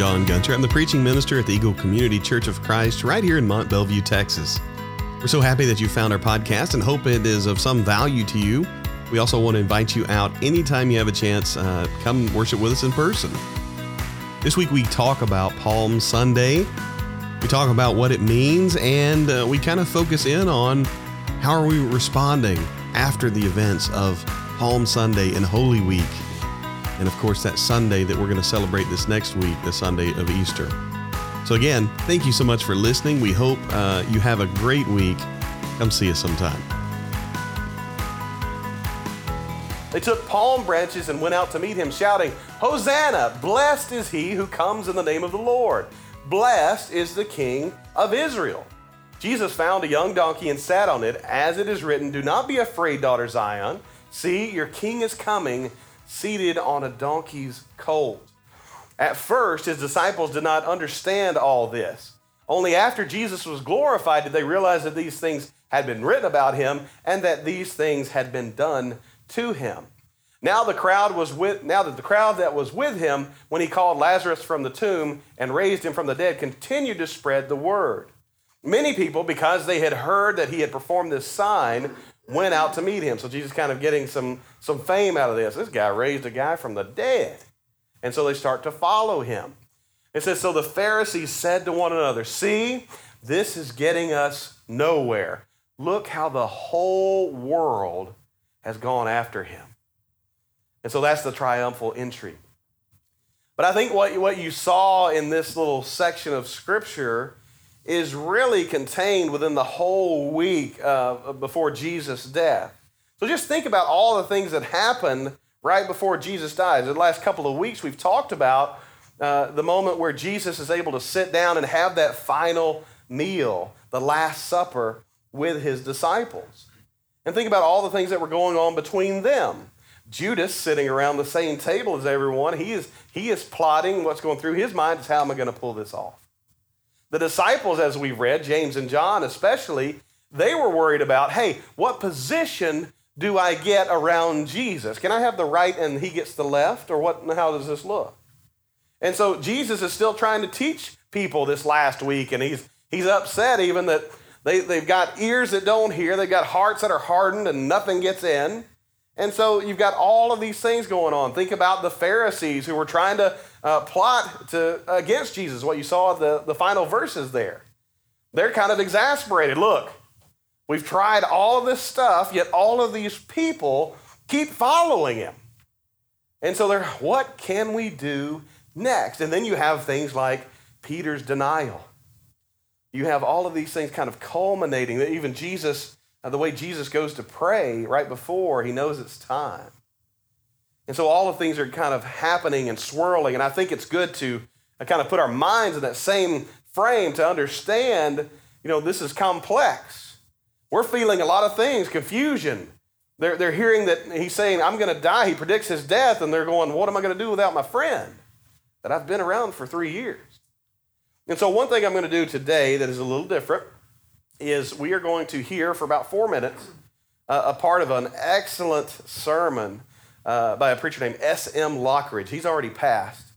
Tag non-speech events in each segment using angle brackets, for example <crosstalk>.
John Gunter. I'm the preaching minister at the Eagle Community Church of Christ right here in Mont Belvieu, Texas. We're so happy that you found our podcast and hope it is of some value to you. We also want to invite you out anytime you have a chance, uh, come worship with us in person. This week we talk about Palm Sunday. We talk about what it means and uh, we kind of focus in on how are we responding after the events of Palm Sunday and Holy Week and of course that Sunday that we're going to celebrate this next week, the Sunday of Easter. So, again, thank you so much for listening. We hope uh, you have a great week. Come see us sometime. They took palm branches and went out to meet him, shouting, Hosanna! Blessed is he who comes in the name of the Lord. Blessed is the King of Israel. Jesus found a young donkey and sat on it, as it is written, Do not be afraid, daughter Zion. See, your king is coming seated on a donkey's colt. At first, his disciples did not understand all this. Only after Jesus was glorified did they realize that these things had been written about him and that these things had been done to him. Now the crowd was with now that the crowd that was with him when he called Lazarus from the tomb and raised him from the dead continued to spread the word. Many people because they had heard that he had performed this sign went out to meet him. So Jesus kind of getting some, some fame out of this. This guy raised a guy from the dead. And so they start to follow him. It says, So the Pharisees said to one another, See, this is getting us nowhere. Look how the whole world has gone after him. And so that's the triumphal entry. But I think what, what you saw in this little section of Scripture is really contained within the whole week uh, before Jesus' death. So just think about all the things that happened right before Jesus dies. In the last couple of weeks, we've talked about uh, the moment where Jesus is able to sit down and have that final meal, the Last Supper, with his disciples. And think about all the things that were going on between them. Judas sitting around the same table as everyone, he is, he is plotting what's going through his mind is how am I going to pull this off? The disciples, as we've read, James and John especially, they were worried about hey, what position do I get around Jesus? Can I have the right and he gets the left? Or what, how does this look? And so Jesus is still trying to teach people this last week, and he's, he's upset even that they, they've got ears that don't hear, they've got hearts that are hardened, and nothing gets in. And so you've got all of these things going on. Think about the Pharisees who were trying to uh, plot to, against Jesus, what you saw the, the final verses there. They're kind of exasperated. Look, we've tried all this stuff, yet all of these people keep following him. And so they're, what can we do next? And then you have things like Peter's denial. You have all of these things kind of culminating that even Jesus the way Jesus goes to pray right before he knows it's time. And so all of things are kind of happening and swirling. And I think it's good to uh, kind of put our minds in that same frame to understand, you know, this is complex. We're feeling a lot of things, confusion. They're, they're hearing that he's saying, I'm going to die. He predicts his death. And they're going, What am I going to do without my friend that I've been around for three years? And so, one thing I'm going to do today that is a little different is we are going to hear for about four minutes uh, a part of an excellent sermon uh, by a preacher named S.M. Lockridge. He's already passed,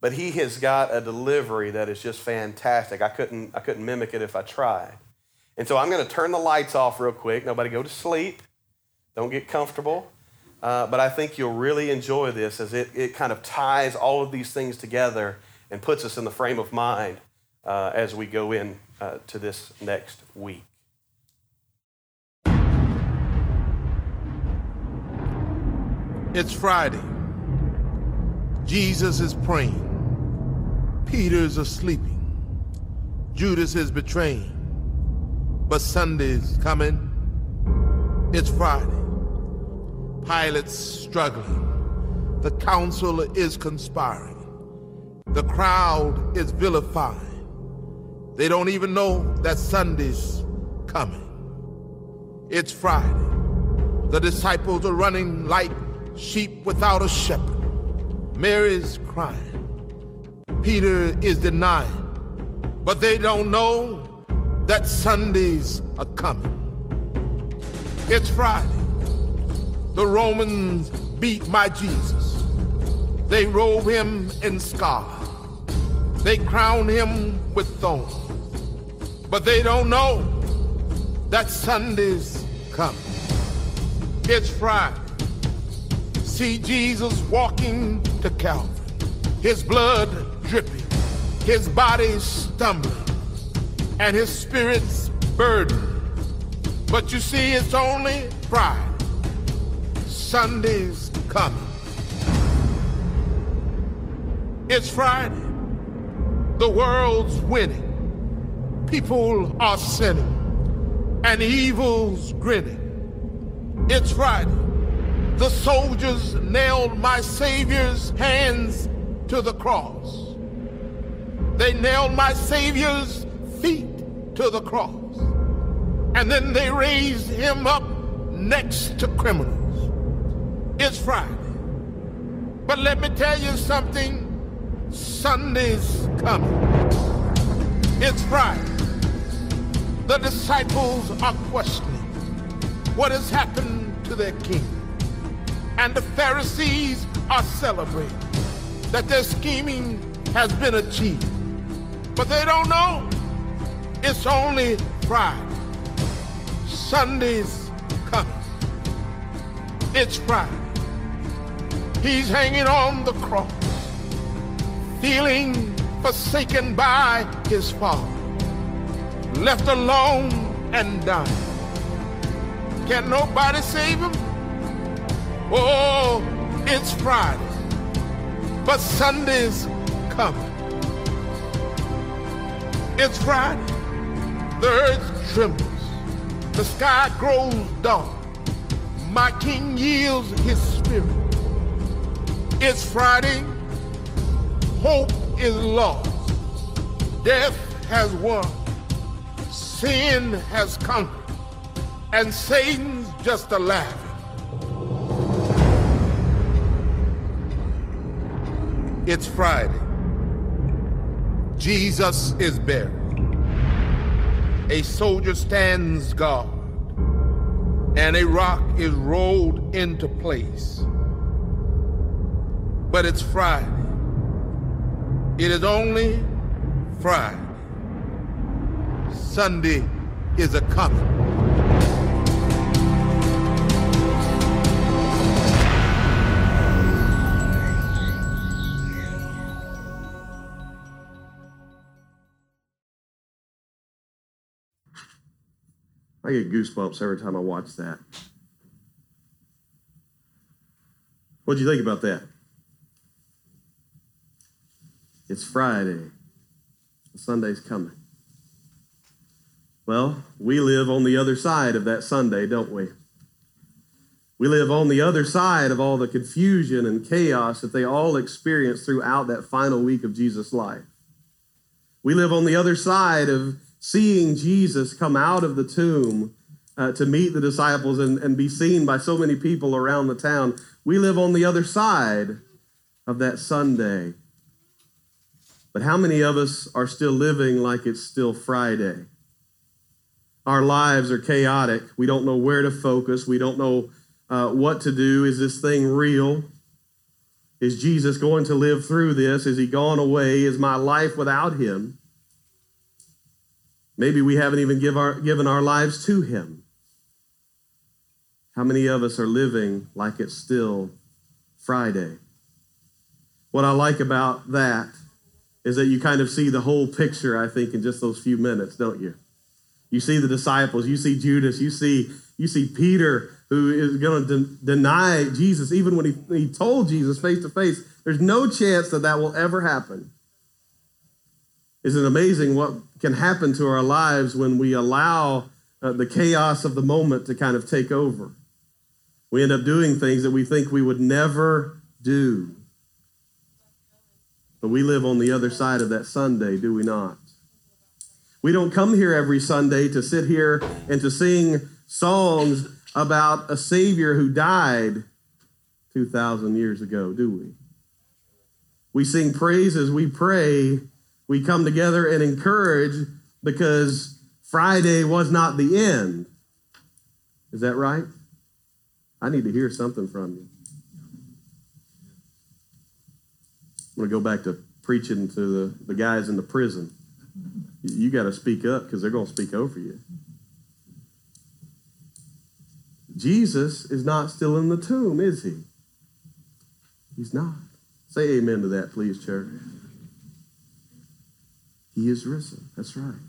but he has got a delivery that is just fantastic. I couldn't, I couldn't mimic it if I tried. And so I'm going to turn the lights off real quick. Nobody go to sleep. Don't get comfortable. Uh, but I think you'll really enjoy this as it, it kind of ties all of these things together and puts us in the frame of mind uh, as we go in uh, to this next week. It's Friday. Jesus is praying. Peter's asleep. Judas is betraying. But Sunday's coming. It's Friday. Pilate's struggling. The council is conspiring. The crowd is vilifying. They don't even know that Sunday's coming. It's Friday. The disciples are running like sheep without a shepherd. Mary's crying. Peter is denying. But they don't know that Sundays are coming. It's Friday. The Romans beat my Jesus. They robe him in scarlet. They crown him with thorns. But they don't know that Sunday's coming. It's Friday. See Jesus walking to Calvary. His blood dripping. His body stumbling. And his spirit's burdened. But you see, it's only Friday. Sunday's coming. It's Friday. The world's winning. People are sinning. And evil's grinning. It's Friday. The soldiers nailed my Savior's hands to the cross. They nailed my Savior's feet to the cross. And then they raised him up next to criminals. It's Friday. But let me tell you something Sunday's coming. It's Friday. The disciples are questioning what has happened to their king. And the Pharisees are celebrating that their scheming has been achieved. But they don't know it's only Friday. Sunday's coming. It's Friday. He's hanging on the cross, feeling forsaken by his father, left alone and dying. Can nobody save him? Oh, it's Friday, but Sunday's coming. It's Friday. The earth trembles. The sky grows dark. My king yields his spirit. It's Friday. Hope is lost. Death has won. Sin has conquered. And Satan's just a laughing. It's Friday. Jesus is buried. A soldier stands guard, and a rock is rolled into place. But it's Friday. It is only Friday. Sunday is a coming. I get goosebumps every time I watch that. What'd you think about that? It's Friday. Sunday's coming. Well, we live on the other side of that Sunday, don't we? We live on the other side of all the confusion and chaos that they all experienced throughout that final week of Jesus' life. We live on the other side of seeing Jesus come out of the tomb uh, to meet the disciples and, and be seen by so many people around the town. We live on the other side of that Sunday. But how many of us are still living like it's still Friday? Our lives are chaotic. We don't know where to focus. We don't know uh, what to do. Is this thing real? Is Jesus going to live through this? Is he gone away? Is my life without him? Maybe we haven't even give our, given our lives to him. How many of us are living like it's still Friday? What I like about that is that you kind of see the whole picture, I think, in just those few minutes, don't you? You see the disciples, you see Judas, you see you see Peter who is going to de- deny Jesus even when he, he told Jesus face to face. There's no chance that that will ever happen. Isn't amazing what can happen to our lives when we allow uh, the chaos of the moment to kind of take over? We end up doing things that we think we would never do. But we live on the other side of that Sunday, do we not? We don't come here every Sunday to sit here and to sing songs about a Savior who died 2,000 years ago, do we? We sing praises, we pray, we come together and encourage because Friday was not the end. Is that right? I need to hear something from you. I'm going to go back to preaching to the, the guys in the prison. You got to speak up because they're going to speak over you. Jesus is not still in the tomb, is he? He's not. Say amen to that, please, church. He is risen. That's right.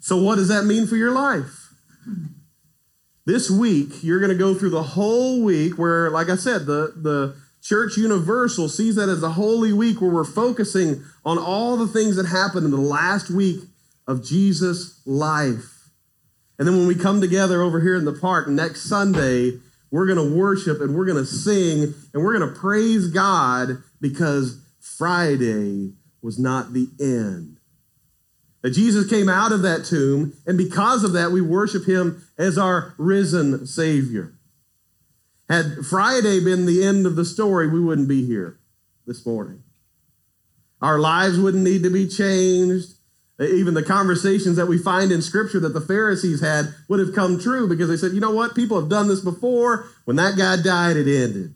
So, what does that mean for your life? This week, you're going to go through the whole week where, like I said, the, the Church Universal sees that as a holy week where we're focusing on all the things that happened in the last week of Jesus' life. And then when we come together over here in the park next Sunday, we're going to worship and we're going to sing and we're going to praise God because Friday was not the end. That Jesus came out of that tomb, and because of that, we worship him as our risen Savior. Had Friday been the end of the story, we wouldn't be here this morning. Our lives wouldn't need to be changed. Even the conversations that we find in Scripture that the Pharisees had would have come true because they said, you know what? People have done this before. When that guy died, it ended.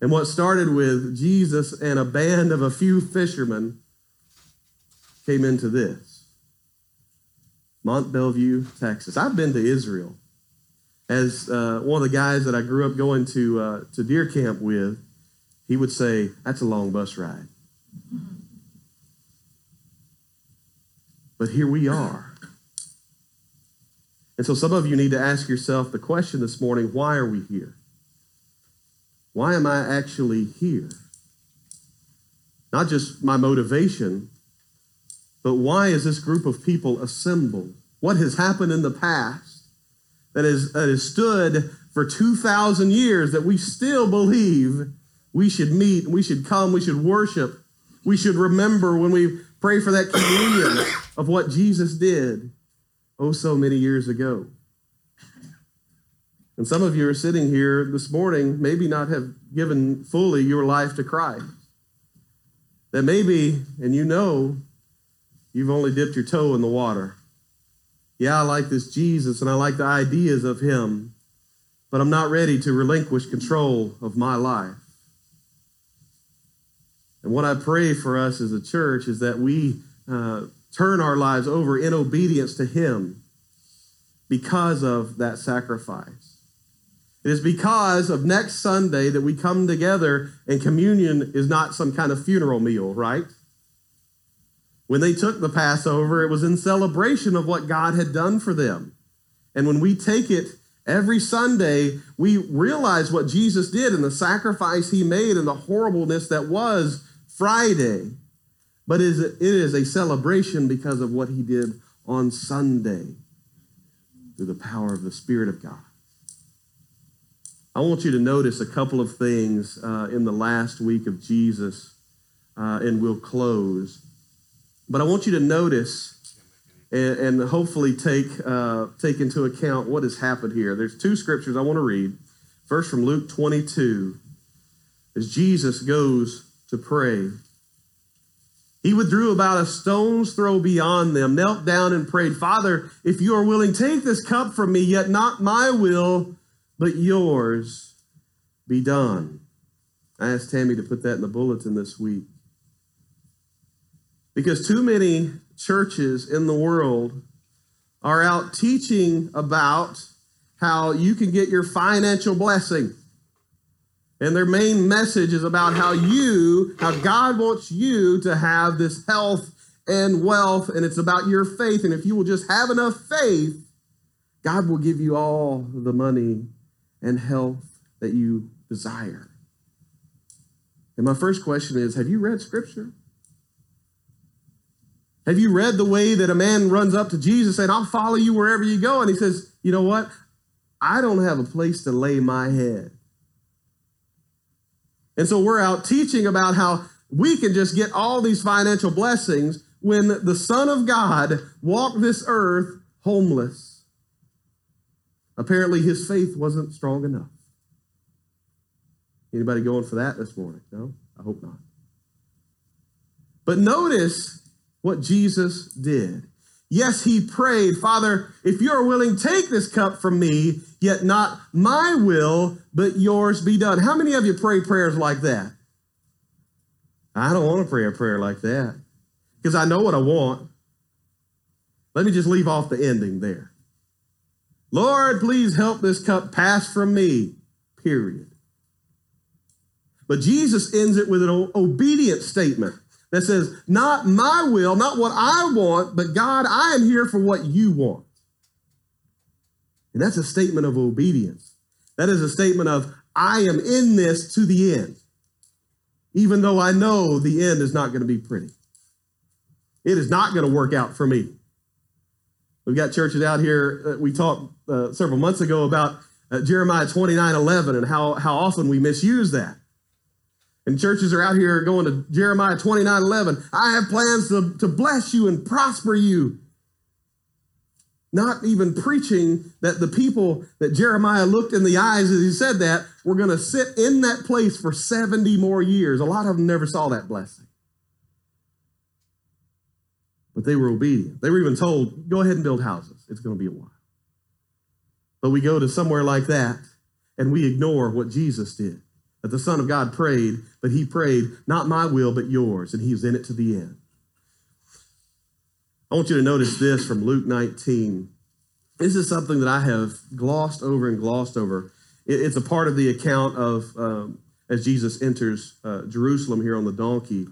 And what started with Jesus and a band of a few fishermen came into this Mont Belvieu, Texas. I've been to Israel as uh, one of the guys that I grew up going to uh, to deer camp with, he would say, "That's a long bus ride." But here we are. And so some of you need to ask yourself the question this morning, why are we here? Why am I actually here? Not just my motivation, but why is this group of people assembled? What has happened in the past that, is, that has stood for 2,000 years that we still believe we should meet, we should come, we should worship, we should remember when we pray for that communion <coughs> of what Jesus did oh so many years ago. And some of you are sitting here this morning, maybe not have given fully your life to Christ. That maybe, and you know, you've only dipped your toe in the water. Yeah, I like this Jesus and I like the ideas of him, but I'm not ready to relinquish control of my life. And what I pray for us as a church is that we uh, turn our lives over in obedience to Him because of that sacrifice. It is because of next Sunday that we come together and communion is not some kind of funeral meal, right? When they took the Passover, it was in celebration of what God had done for them. And when we take it every Sunday, we realize what Jesus did and the sacrifice he made and the horribleness that was Friday. But it is a celebration because of what he did on Sunday through the power of the Spirit of God. I want you to notice a couple of things uh, in the last week of Jesus, uh, and we'll close. But I want you to notice and, and hopefully take, uh, take into account what has happened here. There's two scriptures I want to read. First from Luke 22, as Jesus goes to pray. He withdrew about a stone's throw beyond them, knelt down and prayed, Father, if you are willing, take this cup from me, yet not my will, but yours be done. I asked Tammy to put that in the bulletin this week. Because too many churches in the world are out teaching about how you can get your financial blessing. And their main message is about how you, how God wants you to have this health and wealth, and it's about your faith. And if you will just have enough faith, God will give you all the money and health that you desire. And my first question is Have you read Scripture? Have you read the way that a man runs up to Jesus saying, I'll follow you wherever you go? And he says, You know what? I don't have a place to lay my head. And so we're out teaching about how we can just get all these financial blessings when the Son of God walked this earth homeless. Apparently, his faith wasn't strong enough. Anybody going for that this morning? No? I hope not. But notice what Jesus did. Yes, he prayed, Father, if you are willing, take this cup from me, yet not my will, but yours be done. How many of you pray prayers like that? I don't want to pray a prayer like that because I know what I want. Let me just leave off the ending there. Lord, please help this cup pass from me, period. But Jesus ends it with an obedient statement that says, Not my will, not what I want, but God, I am here for what you want. And that's a statement of obedience. That is a statement of, I am in this to the end, even though I know the end is not going to be pretty. It is not going to work out for me. We've got churches out here. We talked uh, several months ago about uh, Jeremiah 29 11 and how, how often we misuse that. And churches are out here going to Jeremiah 29 11. I have plans to, to bless you and prosper you. Not even preaching that the people that Jeremiah looked in the eyes as he said that were going to sit in that place for 70 more years. A lot of them never saw that blessing. But they were obedient. They were even told, go ahead and build houses. It's going to be a while. But we go to somewhere like that and we ignore what Jesus did. That the Son of God prayed, but he prayed, not my will, but yours. And he was in it to the end. I want you to notice this from Luke 19. This is something that I have glossed over and glossed over. It's a part of the account of um, as Jesus enters uh, Jerusalem here on the donkey.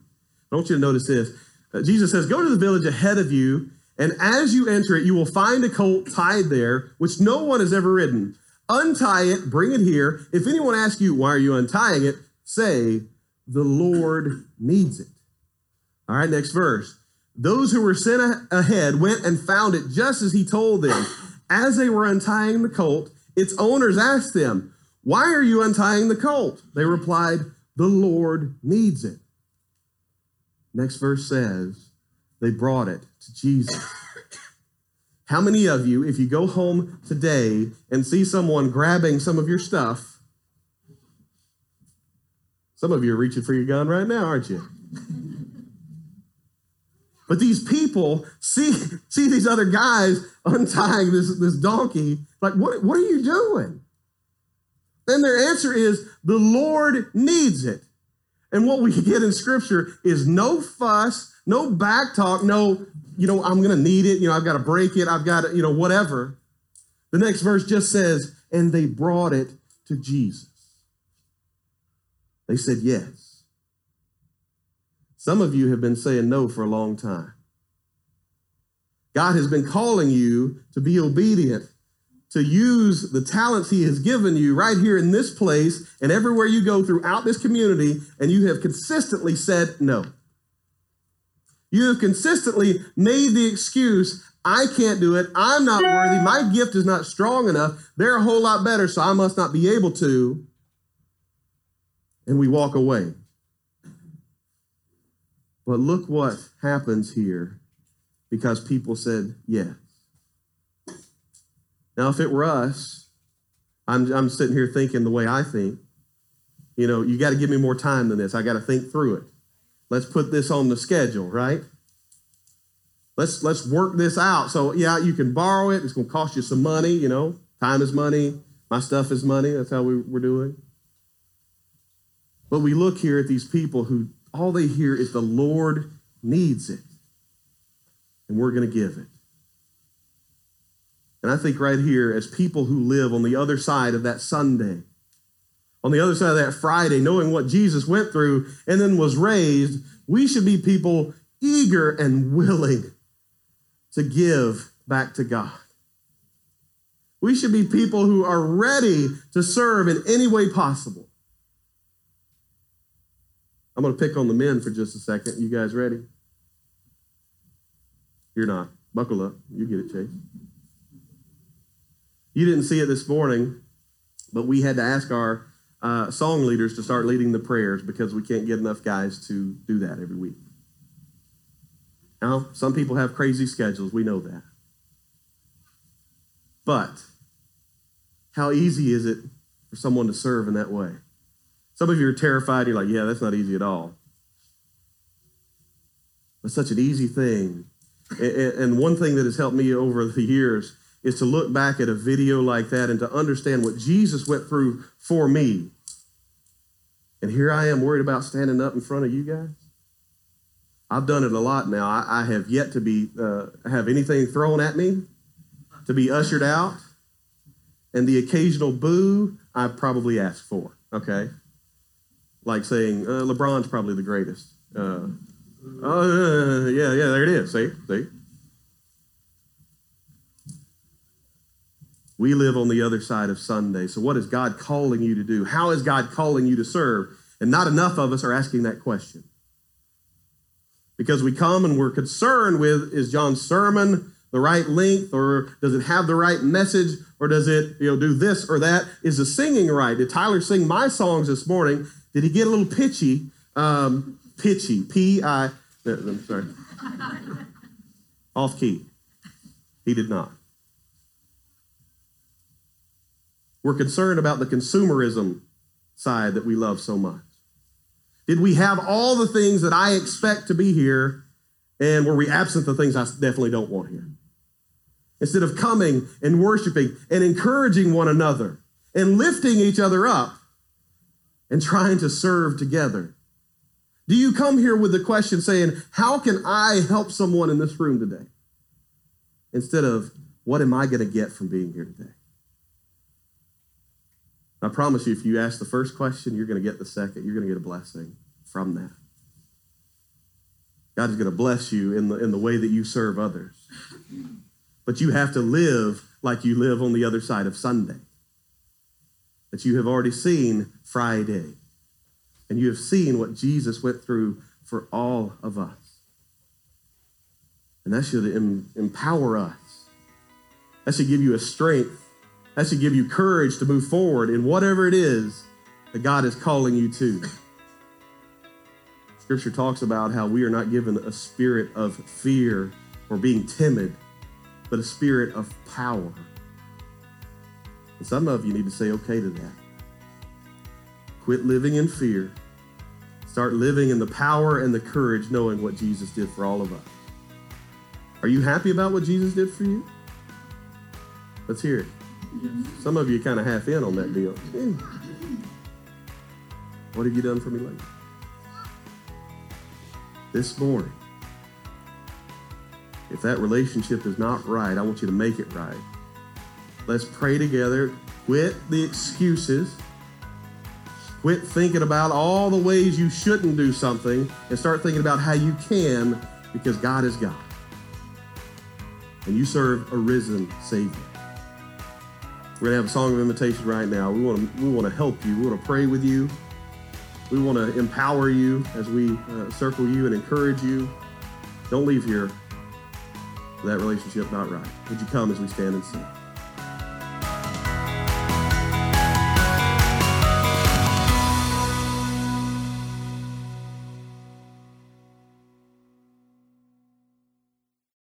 I want you to notice this. Uh, Jesus says, Go to the village ahead of you, and as you enter it, you will find a colt tied there, which no one has ever ridden. Untie it, bring it here. If anyone asks you, Why are you untying it? say, The Lord needs it. All right, next verse. Those who were sent ahead went and found it just as he told them. As they were untying the colt, its owners asked them, Why are you untying the colt? They replied, The Lord needs it. Next verse says, they brought it to Jesus. How many of you, if you go home today and see someone grabbing some of your stuff, some of you are reaching for your gun right now, aren't you? <laughs> But these people see, see these other guys untying this, this donkey, like, what, what are you doing? And their answer is, the Lord needs it. And what we get in scripture is no fuss, no back talk, no, you know, I'm going to need it. You know, I've got to break it. I've got to, you know, whatever. The next verse just says, and they brought it to Jesus. They said yes. Some of you have been saying no for a long time. God has been calling you to be obedient to use the talents he has given you right here in this place and everywhere you go throughout this community, and you have consistently said no. You have consistently made the excuse, I can't do it, I'm not worthy, my gift is not strong enough, they're a whole lot better, so I must not be able to. And we walk away. But look what happens here because people said yes. Now, if it were us, I'm, I'm sitting here thinking the way I think. You know, you got to give me more time than this. I got to think through it. Let's put this on the schedule, right? Let's let's work this out. So yeah, you can borrow it. It's going to cost you some money. You know, time is money. My stuff is money. That's how we, we're doing. But we look here at these people who all they hear is the Lord needs it, and we're going to give it. And I think right here, as people who live on the other side of that Sunday, on the other side of that Friday, knowing what Jesus went through and then was raised, we should be people eager and willing to give back to God. We should be people who are ready to serve in any way possible. I'm going to pick on the men for just a second. You guys ready? You're not. Buckle up. You get it, Chase. You didn't see it this morning, but we had to ask our uh, song leaders to start leading the prayers because we can't get enough guys to do that every week. Now, some people have crazy schedules. We know that. But how easy is it for someone to serve in that way? Some of you are terrified. You're like, yeah, that's not easy at all. It's such an easy thing. And one thing that has helped me over the years is to look back at a video like that and to understand what Jesus went through for me. And here I am worried about standing up in front of you guys. I've done it a lot now. I, I have yet to be uh, have anything thrown at me, to be ushered out, and the occasional boo I probably asked for. Okay, like saying uh, LeBron's probably the greatest. Uh, oh yeah, yeah, there it is. See, see. We live on the other side of Sunday. So, what is God calling you to do? How is God calling you to serve? And not enough of us are asking that question. Because we come and we're concerned with is John's sermon the right length or does it have the right message or does it you know do this or that? Is the singing right? Did tyler sing my songs this morning? Did he get a little pitchy? Um, pitchy p-i i'm sorry. <laughs> Off key. He did not we're concerned about the consumerism side that we love so much did we have all the things that I expect to be here? And were we absent the things I definitely don't want here? Instead of coming and worshiping and encouraging one another and lifting each other up and trying to serve together. Do you come here with the question saying, How can I help someone in this room today? Instead of, What am I going to get from being here today? I promise you, if you ask the first question, you're going to get the second. You're going to get a blessing from that. God is going to bless you in the, in the way that you serve others. But you have to live like you live on the other side of Sunday. That you have already seen Friday. And you have seen what Jesus went through for all of us. And that should em- empower us. That should give you a strength that should give you courage to move forward in whatever it is that God is calling you to. Scripture talks about how we are not given a spirit of fear or being timid, but a spirit of power. And some of you need to say okay to that. Quit living in fear. Start living in the power and the courage, knowing what Jesus did for all of us. Are you happy about what Jesus did for you? Let's hear it. Some of you kind of half in on that deal. Yeah. What have you done for me lately? This morning, if that relationship is not right, I want you to make it right. Let's pray together. Quit the excuses. Quit thinking about all the ways you shouldn't do something and start thinking about how you can because God is God. And you serve a risen Savior. We're gonna have a song of invitation right now. We want to we want to help you. We want to pray with you. We want to empower you as we uh, circle you and encourage you. Don't leave here that relationship not right. Would you come as we stand and sing?